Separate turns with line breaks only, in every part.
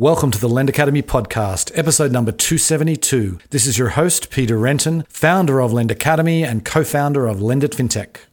Welcome to the Lend Academy podcast, episode number 272. This is your host, Peter Renton, founder of Lend Academy and co founder of Lendit FinTech.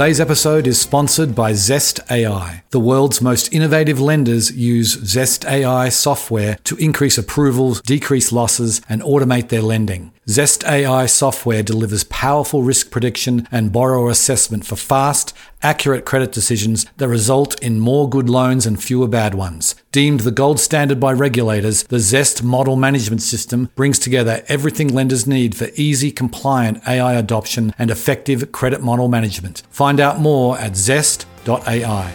Today's episode is sponsored by Zest AI. The world's most innovative lenders use Zest AI software to increase approvals, decrease losses, and automate their lending. Zest AI software delivers powerful risk prediction and borrower assessment for fast, accurate credit decisions that result in more good loans and fewer bad ones. Deemed the gold standard by regulators, the Zest model management system brings together everything lenders need for easy, compliant AI adoption and effective credit model management. Find out more at zest.ai.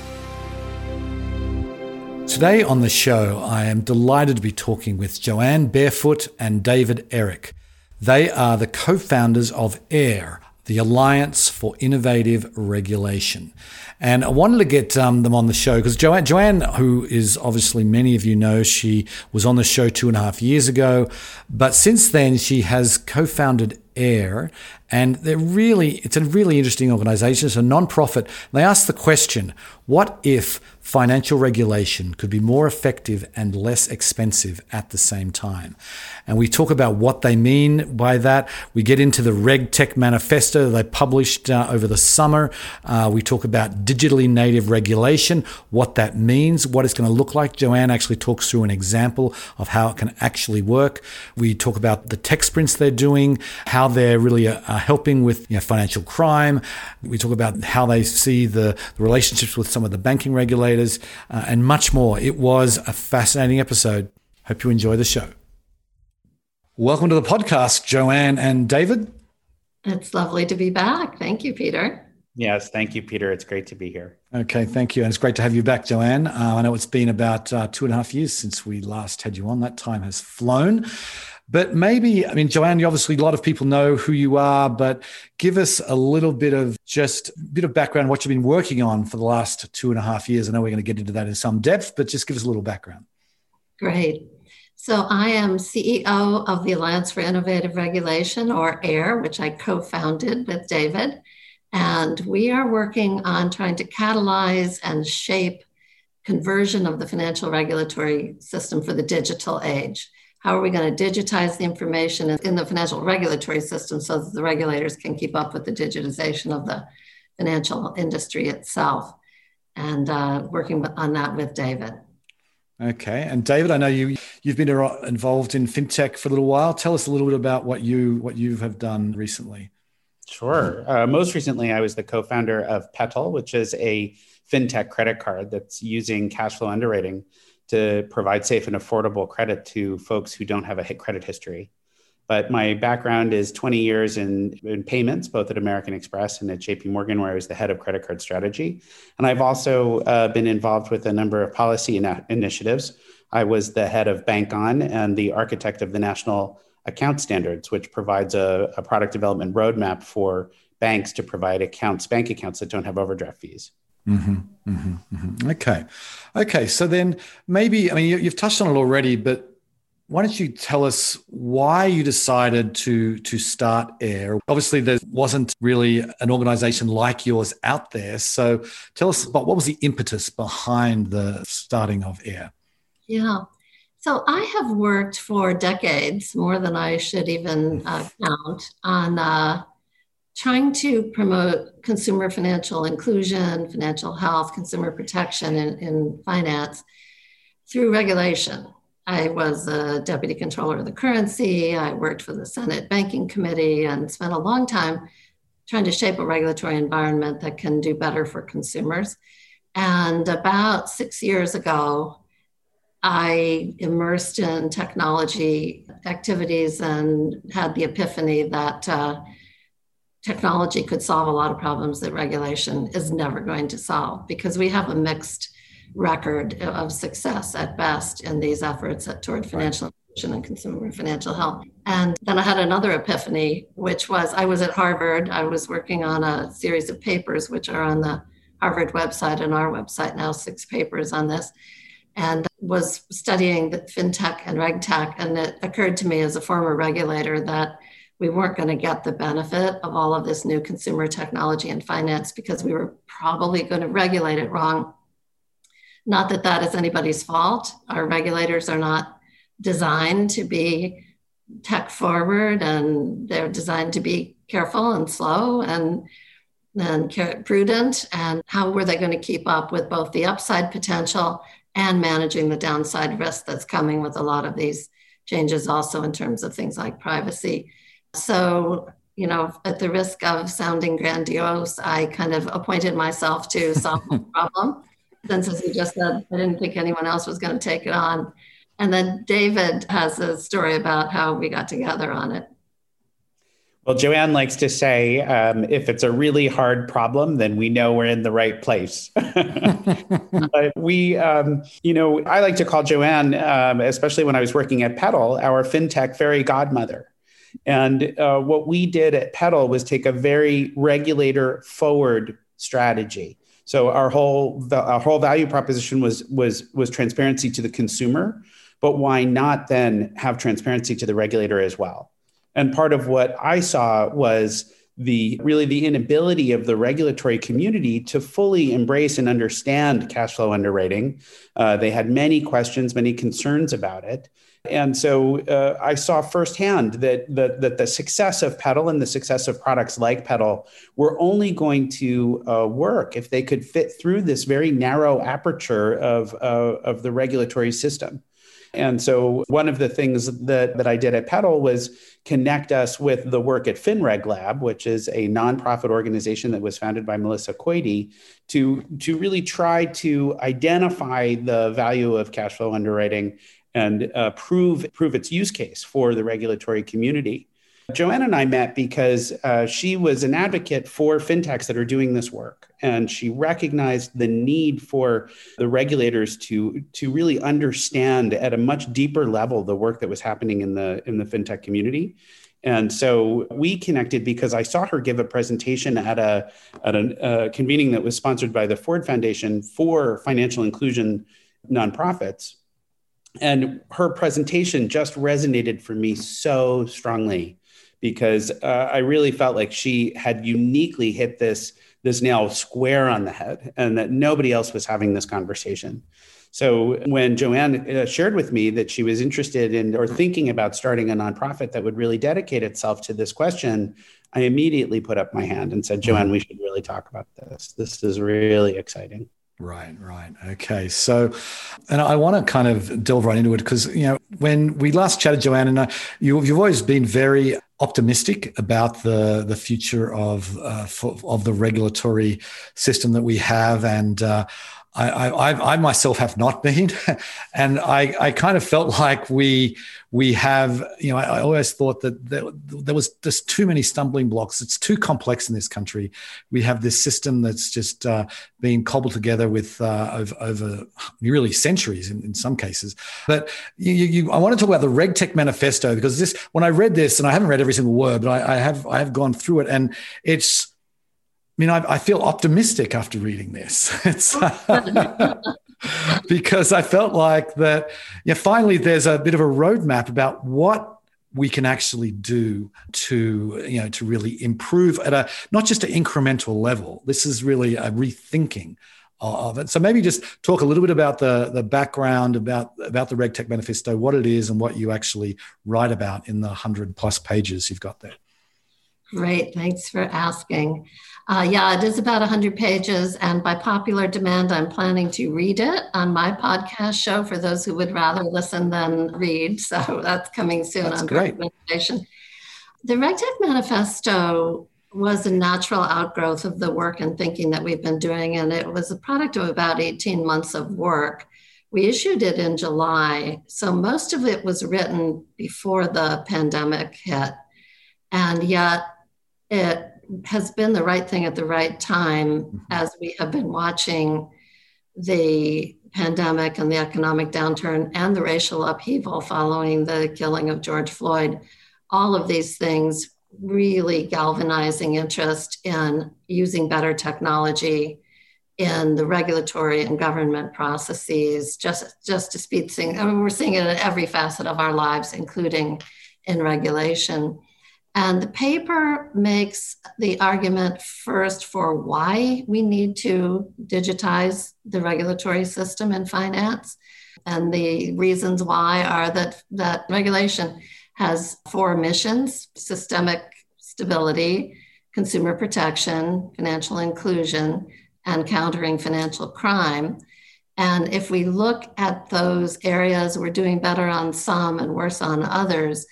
Today on the show, I am delighted to be talking with Joanne Barefoot and David Eric. They are the co founders of AIR, the Alliance for Innovative Regulation. And I wanted to get um, them on the show because Joanne, Joanne, who is obviously many of you know, she was on the show two and a half years ago. But since then, she has co founded AIR, and they're really, it's a really interesting organization. It's a non-profit. They ask the question, what if financial regulation could be more effective and less expensive at the same time? And we talk about what they mean by that. We get into the RegTech manifesto they published uh, over the summer. Uh, we talk about digitally native regulation, what that means, what it's going to look like. Joanne actually talks through an example of how it can actually work. We talk about the tech sprints they're doing, how they're really uh, helping with you know, financial crime. We talk about how they see the, the relationships with some of the banking regulators uh, and much more. It was a fascinating episode. Hope you enjoy the show. Welcome to the podcast, Joanne and David.
It's lovely to be back. Thank you, Peter.
Yes, thank you, Peter. It's great to be here.
Okay, thank you. And it's great to have you back, Joanne. Uh, I know it's been about uh, two and a half years since we last had you on. That time has flown. But maybe, I mean, Joanne, you obviously a lot of people know who you are, but give us a little bit of just a bit of background, what you've been working on for the last two and a half years. I know we're going to get into that in some depth, but just give us a little background.
Great. So I am CEO of the Alliance for Innovative Regulation, or AIR, which I co founded with David. And we are working on trying to catalyze and shape conversion of the financial regulatory system for the digital age. How are we going to digitize the information in the financial regulatory system so that the regulators can keep up with the digitization of the financial industry itself? And uh, working on that with David.
Okay, and David, I know you you've been involved in fintech for a little while. Tell us a little bit about what you what you have done recently.
Sure. Uh, most recently, I was the co-founder of Petal, which is a fintech credit card that's using cash flow underwriting to provide safe and affordable credit to folks who don't have a credit history. But my background is 20 years in, in payments, both at American Express and at JP Morgan, where I was the head of credit card strategy. And I've also uh, been involved with a number of policy in- initiatives. I was the head of Bank On and the architect of the National Account Standards, which provides a, a product development roadmap for banks to provide accounts, bank accounts that don't have overdraft fees.
Mm-hmm, mm-hmm, mm-hmm. Okay. Okay. So then maybe, I mean, you, have touched on it already, but why don't you tell us why you decided to to start AIR? Obviously, there wasn't really an organization like yours out there. So tell us about what was the impetus behind the starting of AIR?
Yeah. So I have worked for decades, more than I should even uh, count, on uh, trying to promote consumer financial inclusion, financial health, consumer protection in, in finance through regulation. I was a deputy comptroller of the currency. I worked for the Senate Banking Committee and spent a long time trying to shape a regulatory environment that can do better for consumers. And about six years ago, I immersed in technology activities and had the epiphany that uh, technology could solve a lot of problems that regulation is never going to solve because we have a mixed record of success at best in these efforts toward financial inclusion and consumer financial health. And then I had another epiphany, which was I was at Harvard. I was working on a series of papers, which are on the Harvard website and our website now, six papers on this. and was studying the fintech and regtech. And it occurred to me as a former regulator that we weren't going to get the benefit of all of this new consumer technology and finance because we were probably going to regulate it wrong. Not that that is anybody's fault. Our regulators are not designed to be tech forward and they're designed to be careful and slow and and prudent and how were they going to keep up with both the upside potential and managing the downside risk that's coming with a lot of these changes also in terms of things like privacy so you know at the risk of sounding grandiose i kind of appointed myself to solve the problem since as you just said i didn't think anyone else was going to take it on and then david has a story about how we got together on it
well, Joanne likes to say, um, if it's a really hard problem, then we know we're in the right place. but we, um, you know, I like to call Joanne, um, especially when I was working at Petal, our fintech fairy godmother. And uh, what we did at Petal was take a very regulator forward strategy. So our whole our whole value proposition was was was transparency to the consumer, but why not then have transparency to the regulator as well? And part of what I saw was the really the inability of the regulatory community to fully embrace and understand cash flow underwriting. Uh, they had many questions, many concerns about it. And so uh, I saw firsthand that the, that the success of Petal and the success of products like Petal were only going to uh, work if they could fit through this very narrow aperture of, uh, of the regulatory system. And so one of the things that, that I did at Petal was connect us with the work at FinReg Lab, which is a nonprofit organization that was founded by Melissa Koide, to, to really try to identify the value of cash flow underwriting and uh, prove, prove its use case for the regulatory community. Joanna and I met because uh, she was an advocate for fintechs that are doing this work. And she recognized the need for the regulators to, to really understand at a much deeper level the work that was happening in the, in the fintech community. And so we connected because I saw her give a presentation at a, at a, a convening that was sponsored by the Ford Foundation for financial inclusion nonprofits. And her presentation just resonated for me so strongly because uh, I really felt like she had uniquely hit this this nail square on the head, and that nobody else was having this conversation. So when Joanne uh, shared with me that she was interested in or thinking about starting a nonprofit that would really dedicate itself to this question, I immediately put up my hand and said, "Joanne, we should really talk about this. This is really exciting."
Right, right. Okay. So, and I want to kind of delve right into it because, you know, when we last chatted, Joanne, and I, you, have always been very optimistic about the the future of uh, for, of the regulatory system that we have, and uh, I, I, I, myself have not been, and I, I kind of felt like we we have you know I, always thought that there, there was just too many stumbling blocks. It's too complex in this country. We have this system that's just uh, being cobbled together with uh, over, over really centuries in, in some cases. But you, you, I want to talk about the RegTech Manifesto because this when I read this and I haven't read every single word, but I, I have I have gone through it and it's I mean, I, I feel optimistic after reading this. because I felt like that, yeah, finally there's a bit of a roadmap about what we can actually do to, you know, to really improve at a not just an incremental level. This is really a rethinking of it. So maybe just talk a little bit about the the background about about the RegTech Manifesto, what it is, and what you actually write about in the hundred plus pages you've got there.
Great, thanks for asking. Uh, yeah, it is about 100 pages, and by popular demand, I'm planning to read it on my podcast show for those who would rather listen than read. So that's coming soon
that's on great.
recommendation. The RegTech Manifesto was a natural outgrowth of the work and thinking that we've been doing, and it was a product of about 18 months of work. We issued it in July, so most of it was written before the pandemic hit, and yet it has been the right thing at the right time mm-hmm. as we have been watching the pandemic and the economic downturn and the racial upheaval following the killing of George Floyd. All of these things really galvanizing interest in using better technology in the regulatory and government processes just, just to speed things. I mean, we're seeing it in every facet of our lives, including in regulation. And the paper makes the argument first for why we need to digitize the regulatory system in finance. And the reasons why are that, that regulation has four missions systemic stability, consumer protection, financial inclusion, and countering financial crime. And if we look at those areas, we're doing better on some and worse on others.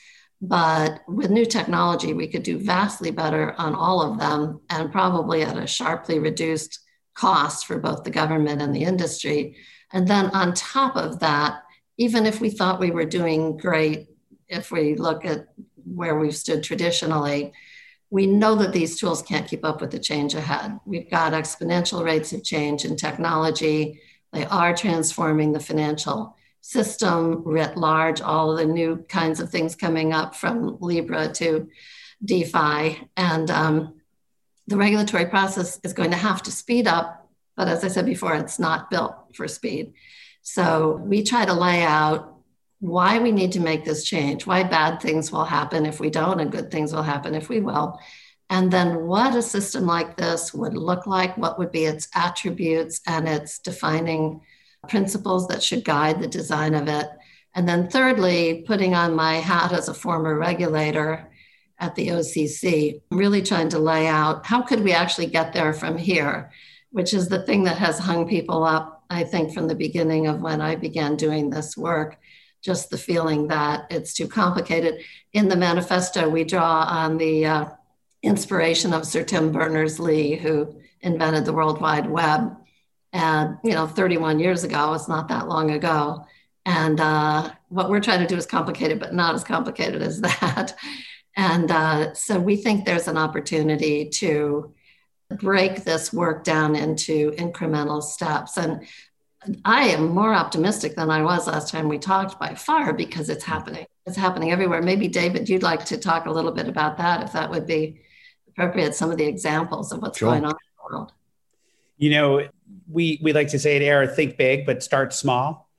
But with new technology, we could do vastly better on all of them and probably at a sharply reduced cost for both the government and the industry. And then on top of that, even if we thought we were doing great, if we look at where we've stood traditionally, we know that these tools can't keep up with the change ahead. We've got exponential rates of change in technology. They are transforming the financial system writ large, all the new kinds of things coming up from Libra to DeFi. And um, the regulatory process is going to have to speed up. But as I said before, it's not built for speed. So we try to lay out why we need to make this change, why bad things will happen if we don't, and good things will happen if we will. And then what a system like this would look like, what would be its attributes and its defining principles that should guide the design of it. And then, thirdly, putting on my hat as a former regulator at the OCC, really trying to lay out how could we actually get there from here, which is the thing that has hung people up, I think, from the beginning of when I began doing this work just the feeling that it's too complicated. In the manifesto, we draw on the uh, inspiration of Sir Tim Berners Lee, who invented the World Wide Web. And, you know, 31 years ago, it's not that long ago. And uh, what we're trying to do is complicated, but not as complicated as that. And uh, so we think there's an opportunity to break this work down into incremental steps. And I am more optimistic than I was last time we talked by far because it's happening. It's happening everywhere. Maybe, David, you'd like to talk a little bit about that, if that would be appropriate, some of the examples of what's sure. going on in the world.
You know, we, we like to say at AIR, think big, but start small.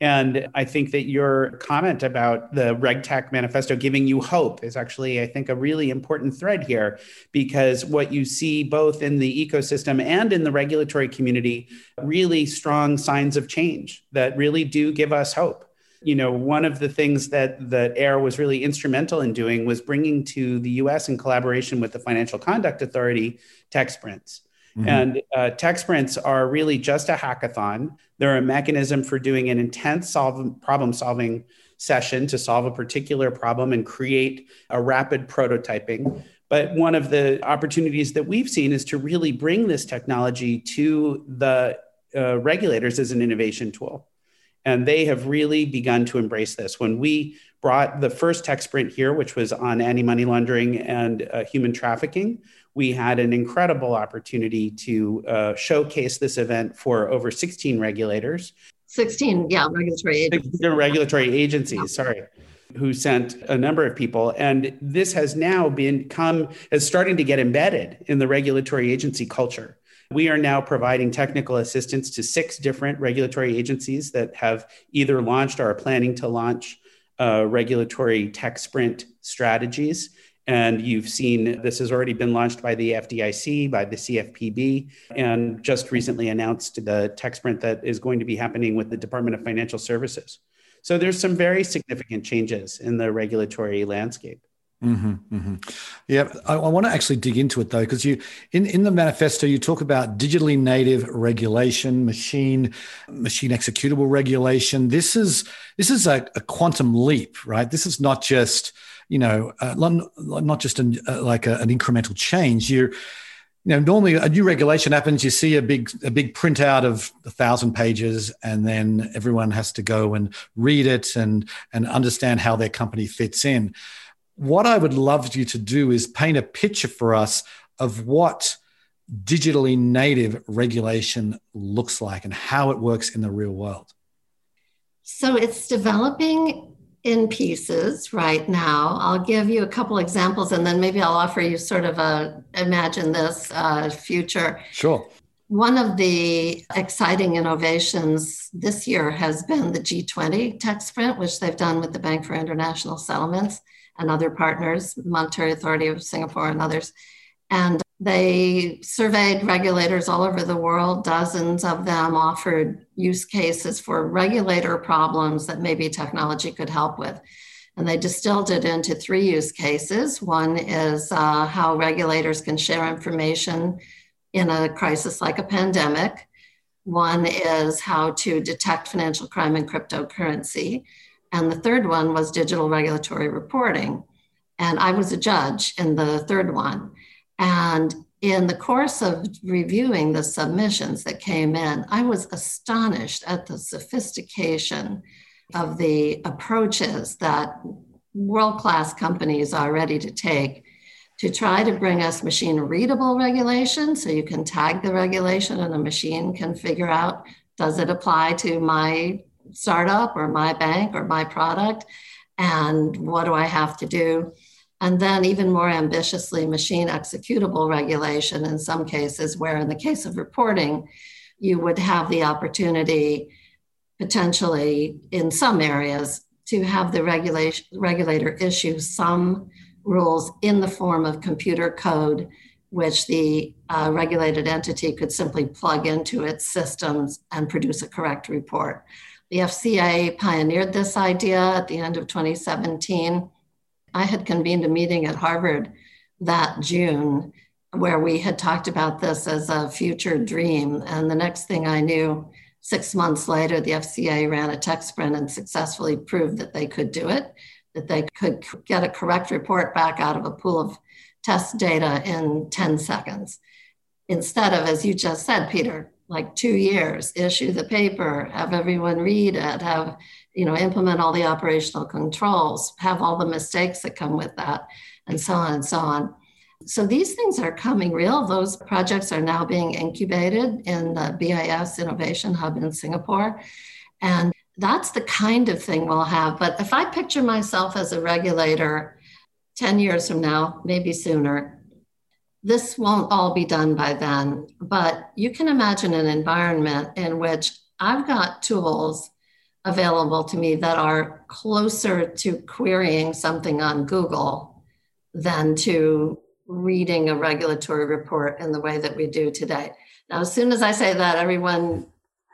And I think that your comment about the RegTech manifesto giving you hope is actually, I think, a really important thread here because what you see both in the ecosystem and in the regulatory community, really strong signs of change that really do give us hope. You know, one of the things that that AIR was really instrumental in doing was bringing to the U.S. in collaboration with the Financial Conduct Authority tech sprints. Mm-hmm. And uh, tech sprints are really just a hackathon. They're a mechanism for doing an intense solve, problem solving session to solve a particular problem and create a rapid prototyping. But one of the opportunities that we've seen is to really bring this technology to the uh, regulators as an innovation tool. And they have really begun to embrace this. When we brought the first tech sprint here, which was on anti money laundering and uh, human trafficking, we had an incredible opportunity to uh, showcase this event for over 16 regulators.
16, yeah, regulatory agencies.
regulatory agencies, yeah. sorry, who sent a number of people. And this has now become, is starting to get embedded in the regulatory agency culture. We are now providing technical assistance to six different regulatory agencies that have either launched or are planning to launch uh, regulatory tech sprint strategies. And you've seen this has already been launched by the FDIC, by the CFPB, and just recently announced the tech sprint that is going to be happening with the Department of Financial Services. So there's some very significant changes in the regulatory landscape.
Mm-hmm, mm-hmm. Yeah, I, I, want to actually dig into it though, because you in in the manifesto you talk about digitally native regulation, machine machine executable regulation. This is this is a, a quantum leap, right? This is not just you know, uh, not just an, uh, like a, an incremental change. You, you know, normally a new regulation happens. You see a big a big printout of a thousand pages, and then everyone has to go and read it and and understand how their company fits in. What I would love you to do is paint a picture for us of what digitally native regulation looks like and how it works in the real world.
So it's developing in pieces right now. I'll give you a couple examples and then maybe I'll offer you sort of a imagine this uh, future.
Sure.
one of the exciting innovations this year has been the G20 tech sprint, which they've done with the Bank for International Settlements and other partners, Monetary Authority of Singapore and others. And they surveyed regulators all over the world. Dozens of them offered use cases for regulator problems that maybe technology could help with. And they distilled it into three use cases. One is uh, how regulators can share information in a crisis like a pandemic. One is how to detect financial crime and cryptocurrency. And the third one was digital regulatory reporting. And I was a judge in the third one. And in the course of reviewing the submissions that came in, I was astonished at the sophistication of the approaches that world class companies are ready to take to try to bring us machine readable regulation. So you can tag the regulation and a machine can figure out does it apply to my startup or my bank or my product? And what do i have to do and then even more ambitiously machine executable regulation in some cases where in the case of reporting you would have the opportunity potentially in some areas to have the regulation regulator issue some rules in the form of computer code, which the uh, regulated entity could simply plug into its systems and produce a correct report. The FCA pioneered this idea at the end of 2017. I had convened a meeting at Harvard that June where we had talked about this as a future dream. And the next thing I knew, six months later, the FCA ran a tech sprint and successfully proved that they could do it that they could get a correct report back out of a pool of test data in 10 seconds. Instead of, as you just said, Peter, like two years, issue the paper, have everyone read it, have, you know, implement all the operational controls, have all the mistakes that come with that, and so on and so on. So these things are coming real. Those projects are now being incubated in the BIS Innovation Hub in Singapore. And that's the kind of thing we'll have. But if I picture myself as a regulator 10 years from now, maybe sooner, this won't all be done by then. But you can imagine an environment in which I've got tools available to me that are closer to querying something on Google than to reading a regulatory report in the way that we do today. Now, as soon as I say that, everyone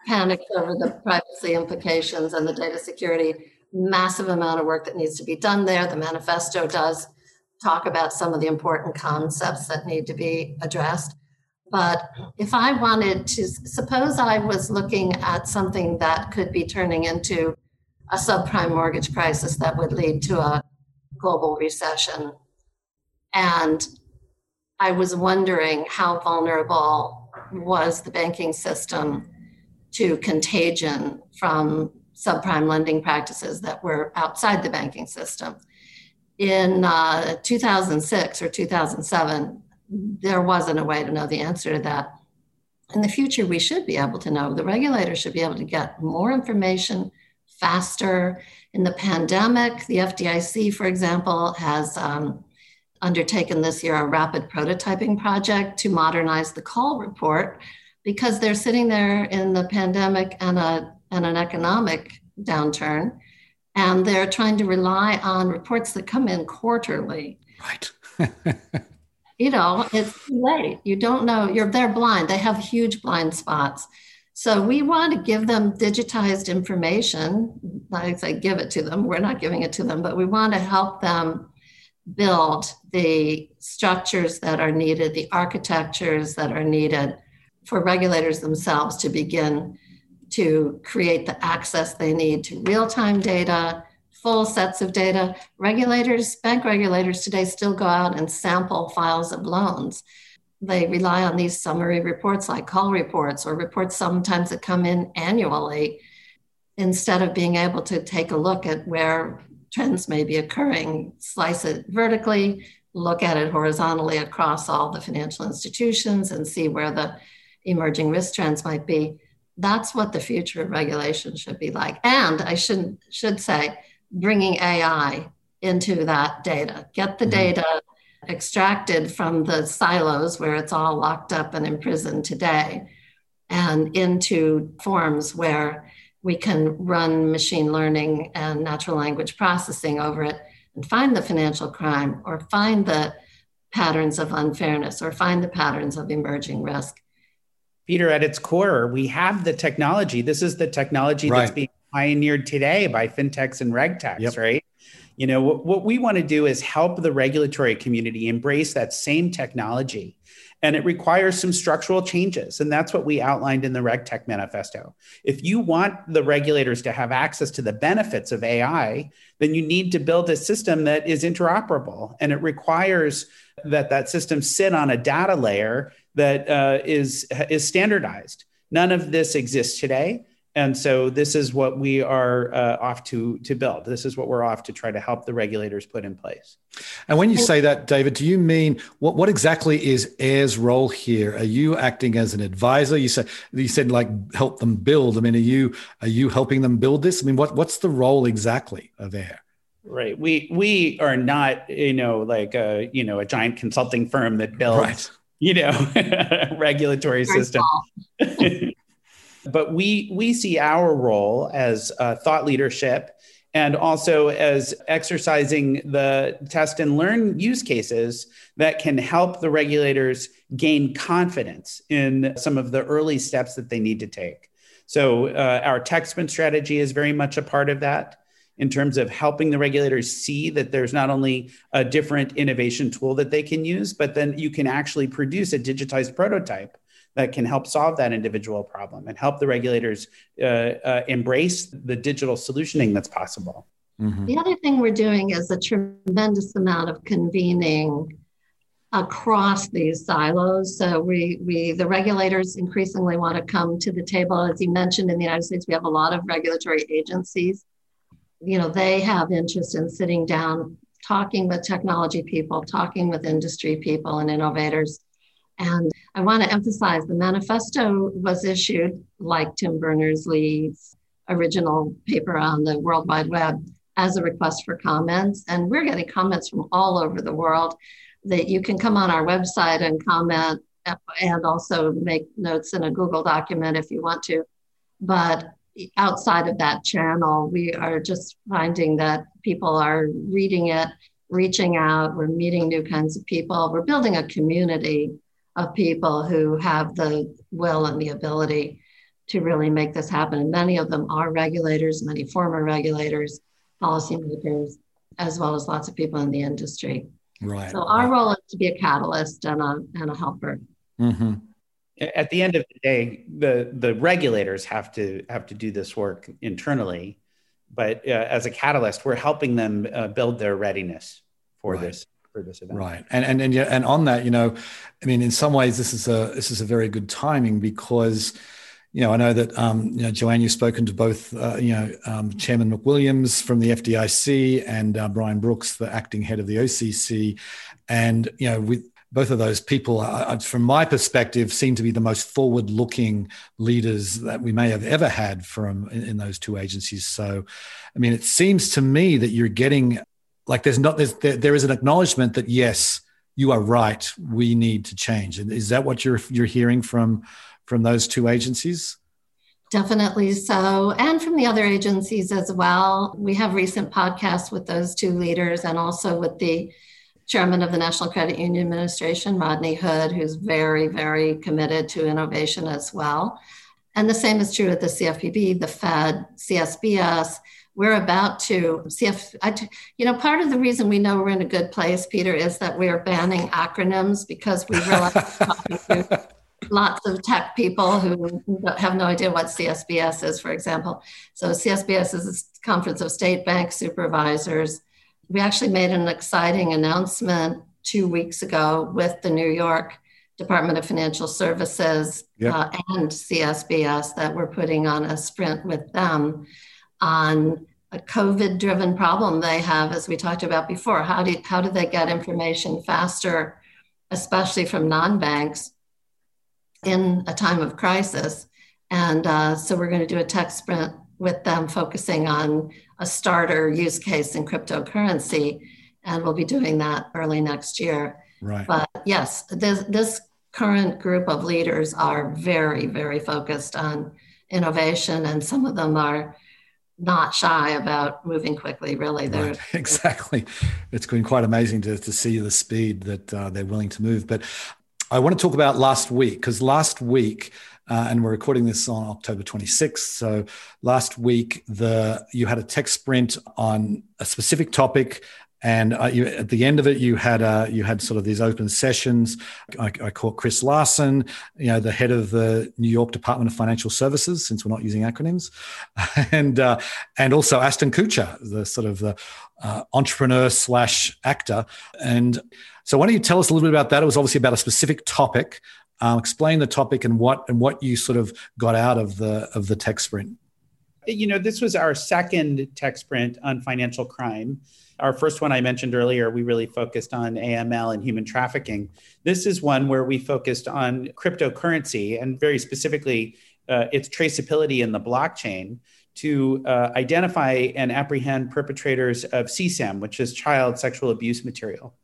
panicked over the privacy implications and the data security. Massive amount of work that needs to be done there. The manifesto does talk about some of the important concepts that need to be addressed. But if I wanted to, suppose I was looking at something that could be turning into a subprime mortgage crisis that would lead to a global recession. And I was wondering how vulnerable was the banking system to contagion from subprime lending practices that were outside the banking system. In uh, 2006 or 2007, there wasn't a way to know the answer to that. In the future, we should be able to know. The regulator should be able to get more information faster. In the pandemic, the FDIC, for example, has um, undertaken this year a rapid prototyping project to modernize the call report because they're sitting there in the pandemic and, a, and an economic downturn, and they're trying to rely on reports that come in quarterly.
Right.
you know, it's too late. You don't know. You're they're blind. They have huge blind spots. So we want to give them digitized information. Like I say give it to them. We're not giving it to them, but we want to help them build the structures that are needed, the architectures that are needed for regulators themselves to begin to create the access they need to real time data, full sets of data. Regulators, bank regulators today still go out and sample files of loans. They rely on these summary reports like call reports or reports sometimes that come in annually instead of being able to take a look at where trends may be occurring, slice it vertically, look at it horizontally across all the financial institutions and see where the emerging risk trends might be. That's what the future of regulation should be like. And I should should say, bringing AI into that data, get the mm-hmm. data extracted from the silos where it's all locked up and imprisoned today, and into forms where we can run machine learning and natural language processing over it and find the financial crime or find the patterns of unfairness or find the patterns of emerging risk.
Peter, at its core, we have the technology. This is the technology right. that's being pioneered today by fintechs and regtechs, yep. right? You know, what, what we want to do is help the regulatory community embrace that same technology and it requires some structural changes. And that's what we outlined in the RegTech manifesto. If you want the regulators to have access to the benefits of AI, then you need to build a system that is interoperable. And it requires that that system sit on a data layer that uh, is is standardized. None of this exists today. And so this is what we are uh, off to to build. This is what we're off to try to help the regulators put in place.
And when you say that, David, do you mean what what exactly is AIR's role here? Are you acting as an advisor? You said you said like help them build. I mean, are you are you helping them build this? I mean, what what's the role exactly of AIR?
Right. We we are not, you know, like a you know a giant consulting firm that builds right. you know regulatory system. But we we see our role as uh, thought leadership and also as exercising the test and learn use cases that can help the regulators gain confidence in some of the early steps that they need to take. So, uh, our sprint strategy is very much a part of that in terms of helping the regulators see that there's not only a different innovation tool that they can use, but then you can actually produce a digitized prototype that can help solve that individual problem and help the regulators uh, uh, embrace the digital solutioning that's possible.
Mm-hmm. The other thing we're doing is a tremendous amount of convening across these silos. So we, we the regulators increasingly want to come to the table. As you mentioned, in the United States, we have a lot of regulatory agencies. You know, they have interest in sitting down, talking with technology people, talking with industry people and innovators. And I want to emphasize the manifesto was issued like Tim Berners Lee's original paper on the World Wide Web as a request for comments. And we're getting comments from all over the world that you can come on our website and comment and also make notes in a Google document if you want to. But outside of that channel, we are just finding that people are reading it, reaching out, we're meeting new kinds of people, we're building a community of people who have the will and the ability to really make this happen. And many of them are regulators, many former regulators, policymakers, as well as lots of people in the industry.
Right.
So our role is to be a catalyst and a, and a helper.
Mm-hmm. At the end of the day, the, the regulators have to have to do this work internally, but uh, as a catalyst, we're helping them uh, build their readiness for right. this for this event.
Right, and and and yeah, and on that, you know, I mean, in some ways, this is a this is a very good timing because. You know, I know that um, you know, Joanne. You've spoken to both, uh, you know, um, Chairman McWilliams from the FDIC and uh, Brian Brooks, the acting head of the OCC, and you know, with both of those people, from my perspective, seem to be the most forward-looking leaders that we may have ever had from in, those two agencies. So, I mean, it seems to me that you're getting like there's not there's there, there is an acknowledgement that yes you are right we need to change. And is that what you're you're hearing from from those two agencies?
Definitely so and from the other agencies as well. We have recent podcasts with those two leaders and also with the chairman of the national credit union administration rodney hood who's very very committed to innovation as well. And the same is true at the cfpb the fed csbs we're about to see if I, you know, part of the reason we know we're in a good place, Peter, is that we're banning acronyms because we realize talking to lots of tech people who have no idea what CSBS is, for example. So CSBS is a conference of state bank supervisors. We actually made an exciting announcement two weeks ago with the New York Department of Financial Services yep. uh, and CSBS that we're putting on a sprint with them on a COVID driven problem they have, as we talked about before. How do, how do they get information faster, especially from non banks in a time of crisis? And uh, so we're going to do a tech sprint with them focusing on a starter use case in cryptocurrency. And we'll be doing that early next year.
Right.
But yes, this, this current group of leaders are very, very focused on innovation, and some of them are not shy about moving quickly, really.
Right, exactly. It's been quite amazing to, to see the speed that uh, they're willing to move. But I want to talk about last week because last week, uh, and we're recording this on October 26th. So last week, the you had a tech sprint on a specific topic and uh, you, at the end of it, you had uh, you had sort of these open sessions. I, I caught Chris Larsen, you know, the head of the New York Department of Financial Services, since we're not using acronyms, and uh, and also Ashton Kutcher, the sort of the uh, entrepreneur slash actor. And so, why don't you tell us a little bit about that? It was obviously about a specific topic. Um, explain the topic and what and what you sort of got out of the of the tech sprint.
You know, this was our second tech sprint on financial crime our first one I mentioned earlier, we really focused on AML and human trafficking. This is one where we focused on cryptocurrency and very specifically uh, its traceability in the blockchain to uh, identify and apprehend perpetrators of CSAM, which is child sexual abuse material.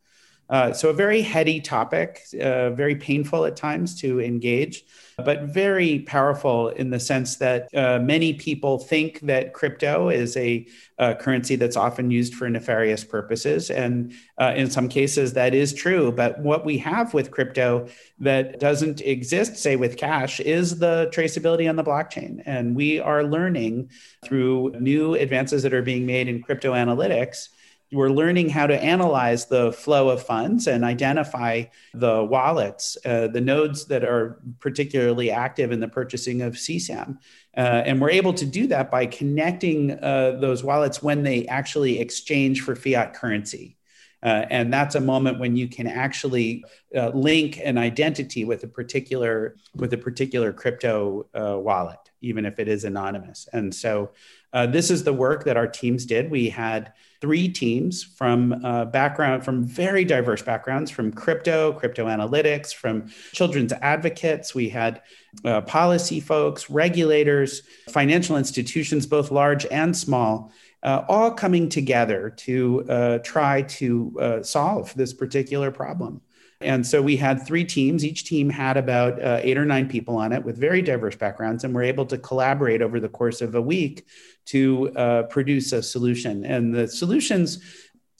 Uh, so, a very heady topic, uh, very painful at times to engage, but very powerful in the sense that uh, many people think that crypto is a, a, currency that's often used for nefarious purposes. And uh, in some cases, that is true. But what we have with crypto that doesn't exist, say, with cash, is the traceability on the blockchain. And we are learning through new advances that are being made in crypto analytics we're learning how to analyze the flow of funds and identify the wallets, uh, the nodes that are particularly active in the purchasing of CSAM. Uh, and we're able to do that by connecting uh, those wallets when they actually exchange for fiat currency. Uh, and that's a moment when you can actually uh, link an identity with a particular with a particular crypto uh, wallet, even if it is anonymous. And so, this is the work that our teams did. We had three teams from uh, background from very diverse backgrounds from crypto crypto analytics from children's advocates we had uh, policy folks regulators financial institutions both large and small uh, all coming together to uh, try to uh, solve this particular problem and so we had three teams. Each team had about uh, eight or nine people on it with very diverse backgrounds, and we're able to collaborate over the course of a week to uh, produce a solution. And the solutions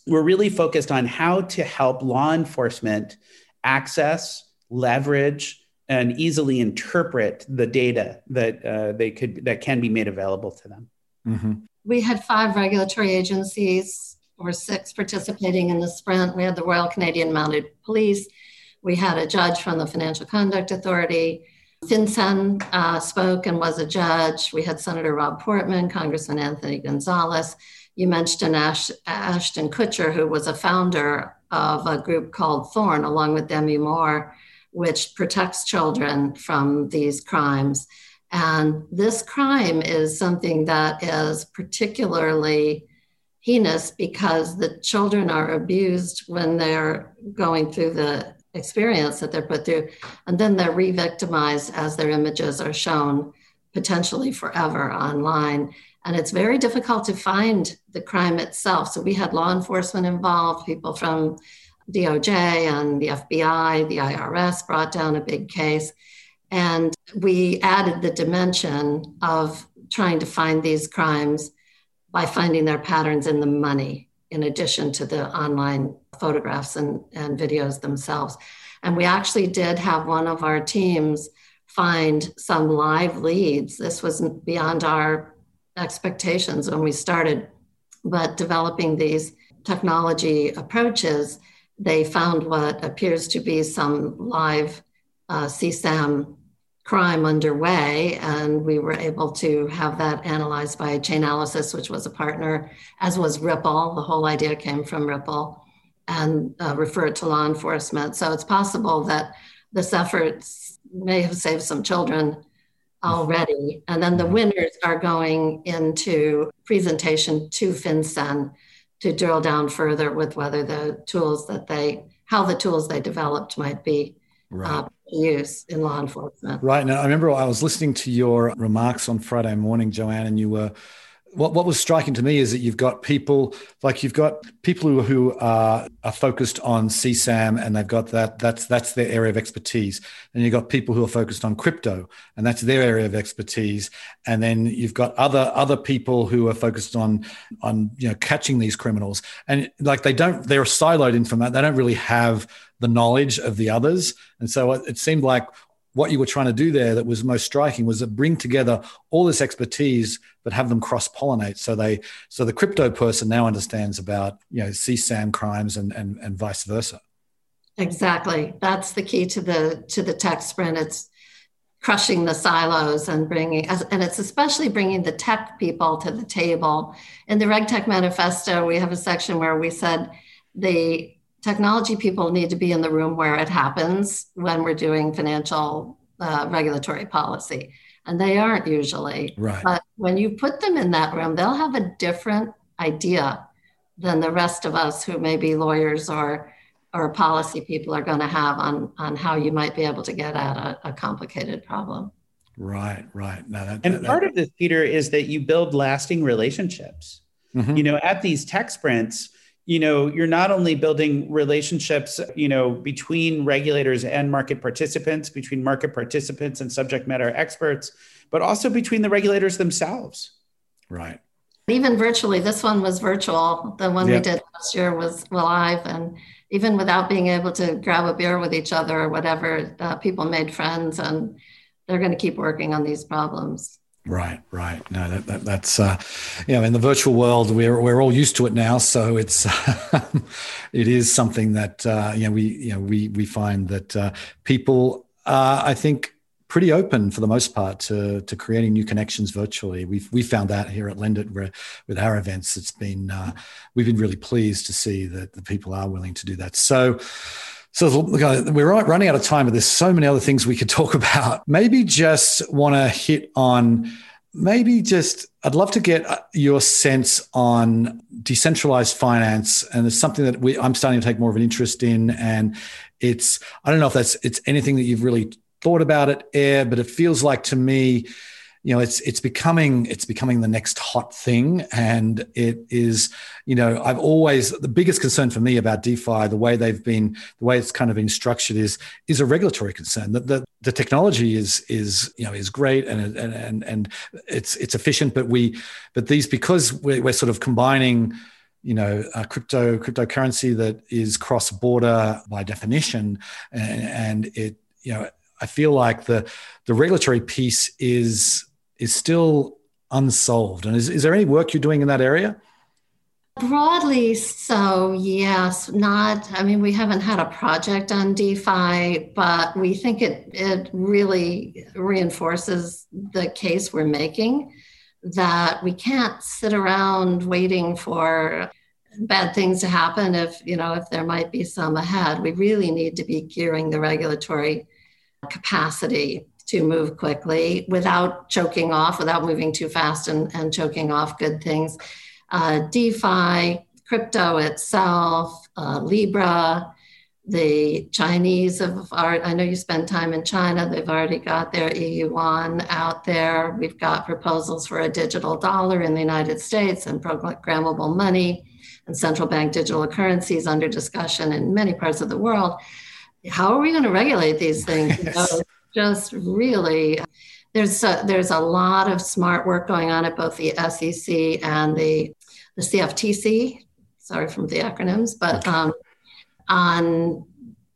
were really focused on how to help law enforcement access, leverage, and easily interpret the data that uh, they could that can be made available to them.
Mm-hmm. We had five regulatory agencies or six participating in the sprint. We had the Royal Canadian Mounted Police. We had a judge from the Financial Conduct Authority. FinCEN uh, spoke and was a judge. We had Senator Rob Portman, Congressman Anthony Gonzalez. You mentioned Ash, Ashton Kutcher, who was a founder of a group called Thorn, along with Demi Moore, which protects children from these crimes. And this crime is something that is particularly heinous because the children are abused when they're going through the experience that they're put through, and then they're re victimized as their images are shown potentially forever online. And it's very difficult to find the crime itself. So we had law enforcement involved, people from DOJ and the FBI, the IRS brought down a big case. And we added the dimension of trying to find these crimes by finding their patterns in the money, in addition to the online photographs and, and videos themselves. And we actually did have one of our teams find some live leads. This was beyond our expectations when we started, but developing these technology approaches, they found what appears to be some live uh, CSAM crime underway, and we were able to have that analyzed by Chainalysis, which was a partner, as was Ripple. The whole idea came from Ripple, and uh, referred to law enforcement. So it's possible that this effort may have saved some children already. And then the winners are going into presentation to FinCEN to drill down further with whether the tools that they, how the tools they developed might be right. uh, use in law enforcement.
Right. Now, I remember I was listening to your remarks on Friday morning, Joanne, and you were what, what was striking to me is that you've got people like you've got people who, who are, are focused on CSAM and they've got that that's that's their area of expertise. And you've got people who are focused on crypto and that's their area of expertise. And then you've got other other people who are focused on on you know catching these criminals. And like they don't they're siloed in from that. They don't really have the knowledge of the others. And so it, seemed like what you were trying to do there that was most striking was to bring together all this expertise but have them cross pollinate so they so the crypto person now understands about you know csam crimes and and, and vice versa.
Exactly. That's the key to the to the tech sprint. It's crushing the silos and bringing and it's especially bringing the tech people to the table. In the regtech manifesto we have a section where we said the technology people need to be in the room where it happens when we're doing financial uh, regulatory policy. And they aren't usually.
Right.
But when you put them in that room they'll have a different idea than the rest of us who may be lawyers or or policy people are going to have on on how you might be able to get at a, a complicated problem.
Right right.
No, that, and that, part that, of this peter is that you build lasting relationships. Mm-hmm. you know at these tech sprints you know you're not only building relationships you know between regulators and market participants between market participants and subject matter experts but also between the regulators themselves.
Right.
Even virtually this one was virtual. The one we did last year was live and even without being able to grab a beer with each other or whatever uh, people made friends and they're going to keep working on these problems
Right, right. No, that, that, that's uh, you know, in the virtual world, we're we're all used to it now. So it's it is something that uh, you know we you know we we find that uh, people are, I think, pretty open for the most part to to creating new connections virtually. We've we found that here at Lendit where with our events. It's been uh, we've been really pleased to see that the people are willing to do that. So. So we're running out of time, but there's so many other things we could talk about. Maybe just want to hit on maybe just I'd love to get uh, your sense on decentralized finance, and it's something that we I'm starting to take more of an interest in. And it's I don't know if that's it's anything that you've really thought about it, Air, but it feels like to me you know it's it's becoming it's becoming the next hot thing. And it is you know i've always the biggest concern for me about defi the way they've been the way it's kind of been structured is is a regulatory concern. That the, the technology is is you know is great and and and, and it's it's efficient but we but these because we're, we're sort of combining you know, a crypto cryptocurrency that is cross border by definition, and, and, it, you know, I feel like the the regulatory piece is is still unsolved. And is, is there any work you're doing in that area?
Broadly, so yes, not. I mean, we haven't had a project on DeFi, but we think it it really reinforces the case we're making that we can't sit around waiting for bad things to happen if you know if there might be some ahead. We really need to be gearing the regulatory capacity to move quickly without choking off, without moving too fast and, and choking off good things. Uh, DeFi, crypto itself, uh, Libra, the Chinese have, I know you spend time in China, they've already got their e-yuan out there. We've got proposals for a digital dollar in the United States and programmable money and central bank digital currencies under discussion in many parts of the world. How are we going to regulate these things? Yes just really there's a, there's a lot of smart work going on at both the SEC and the the CFTC. Sorry from the acronyms, but um, on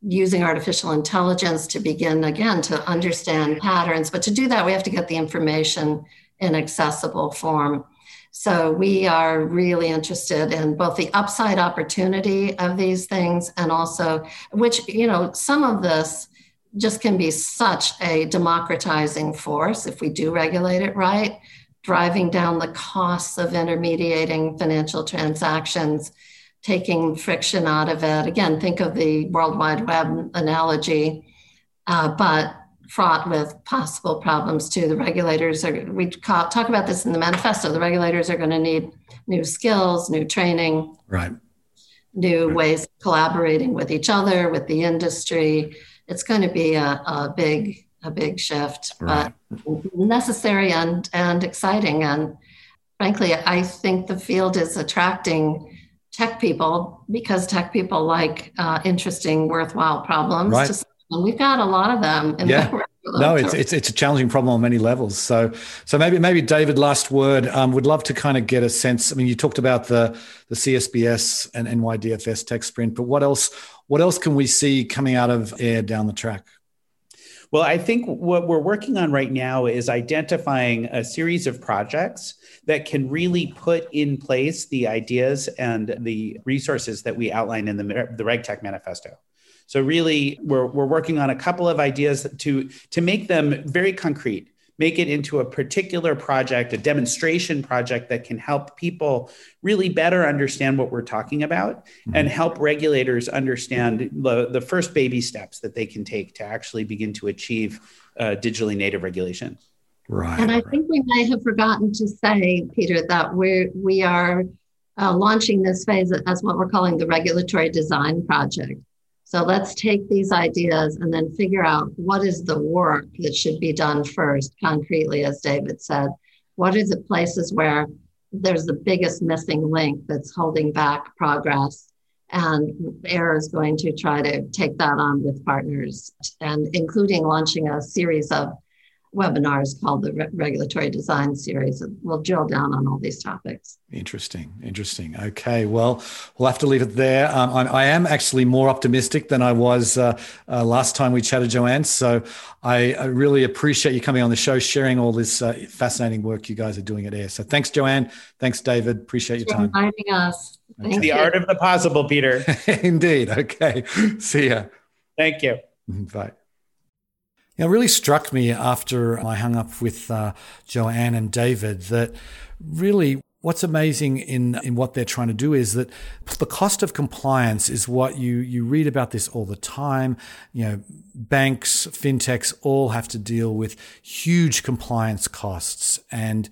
using artificial intelligence to begin again to understand patterns. But to do that, we have to get the information in accessible form. So we are really interested in both the upside opportunity of these things and also, which, you know, some of this just can be such a democratizing force if we do regulate it right, driving down the costs of intermediating financial transactions, taking friction out of it. Again, think of the World Wide Web analogy, uh, but fraught with possible problems too. The regulators are, we talk about this in the manifesto, the regulators are going to need new skills, new training.
Right.
New ways of collaborating with each other, with the industry, it's going to be a, a big a big shift, right. but necessary and and exciting. And frankly, I think the field is attracting tech people because tech people like uh, interesting, worthwhile problems.
Right.
To, and we've got a lot of them.
yeah. No, it's, it's it's a challenging problem on many levels. So so maybe maybe David, last word. Um, would love to kind of get a sense. I mean, you talked about the the CSBS and NYDFS tech sprint, but what else what else can we see coming out of AIR down the track?
Well, I think what we're working on right now is identifying a series of projects that can really put in place the ideas and the resources that we outline in the, the RegTech manifesto. So really, we're, we're working on a couple of ideas to, to make them very concrete make it into a particular project, a demonstration project that can help people really better understand what we're talking about mm-hmm. and help regulators understand the, the first baby steps that they can take to actually begin to achieve uh, digitally native regulation.
Right. And I right. think we may have forgotten to say, Peter, that we're, we are uh, launching this phase as what we're calling the regulatory design project. So let's take these ideas and then figure out what is the work that should be done first, concretely, as David said. What are the places where there's the biggest missing link that's holding back progress? And AIR is going to try to take that on with partners and including launching a series of webinars called the Re- Regulatory Design Series. We'll drill down on all these topics.
Interesting, interesting. Okay, well, we'll have to leave it there. Um, I, I, am actually more optimistic than I was uh, uh, last time we chatted, Jo Ann. So I, I, really appreciate you coming on the show, sharing all this uh, fascinating work you guys are doing at AIR. So thanks, Jo Ann. Thanks, David. Appreciate your time.
inviting us.
Okay. The art of the possible, Peter.
Indeed. Okay. See ya.
Thank you.
Bye. It really struck me after I hung up with uh, Jo Ann and David that really what's amazing in, in what they're trying to do is that the cost of compliance is what you, you read about this all the time. You know, banks, fintechs all have to deal with huge compliance costs. And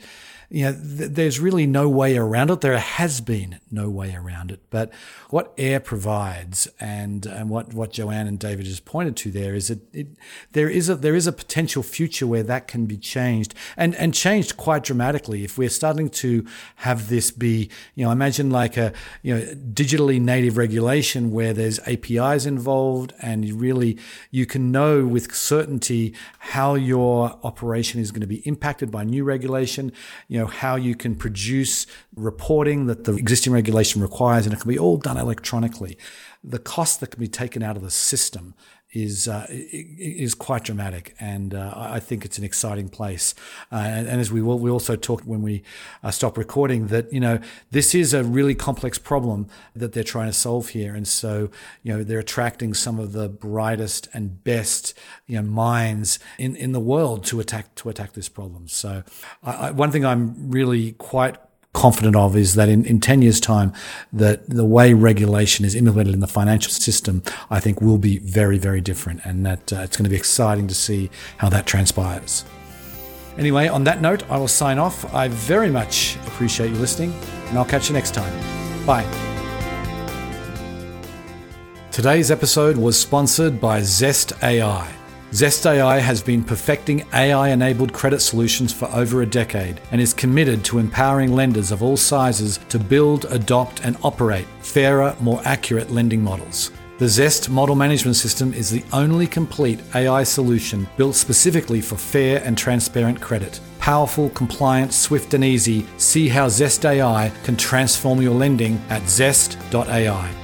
you know, th- there's really no way around it. There has been no way around it. But what AIR provides, and and what what Jo Ann and David just pointed to there, is that it, there is a there is a potential future where that can be changed, and and changed quite dramatically. If we're starting to have this be, you know, imagine like a you know digitally native regulation where there's APIs involved, and you really you can know with certainty how your operation is going to be impacted by new regulation. You know know, how you can produce reporting that the existing regulation requires, and it can be all done electronically. The cost that can be taken out of the system is uh, is quite dramatic, and uh, I think it's an exciting place. Uh, and, and, as we will, we also talked when we uh, stop recording that you know this is a really complex problem that they're trying to solve here, and so you know they're attracting some of the brightest and best you know minds in, in the world to attack to attack this problem. So I, one thing I'm really quite confident of is that in, in 10 years time that the way regulation is implemented in the financial system i think will be very very different and that uh, it's going to be exciting to see how that transpires. Anyway on that note i will sign off. I very much appreciate you listening and i'll catch you next time. Bye. Today's episode was sponsored by Zest AI Zest AI has been perfecting AI enabled credit solutions for over a decade and is committed to empowering lenders of all sizes to build, adopt, and operate fairer, more accurate lending models. The Zest model management system is the only complete AI solution built specifically for fair and transparent credit. Powerful, compliant, swift, and easy. See how Zest AI can transform your lending at zest.ai.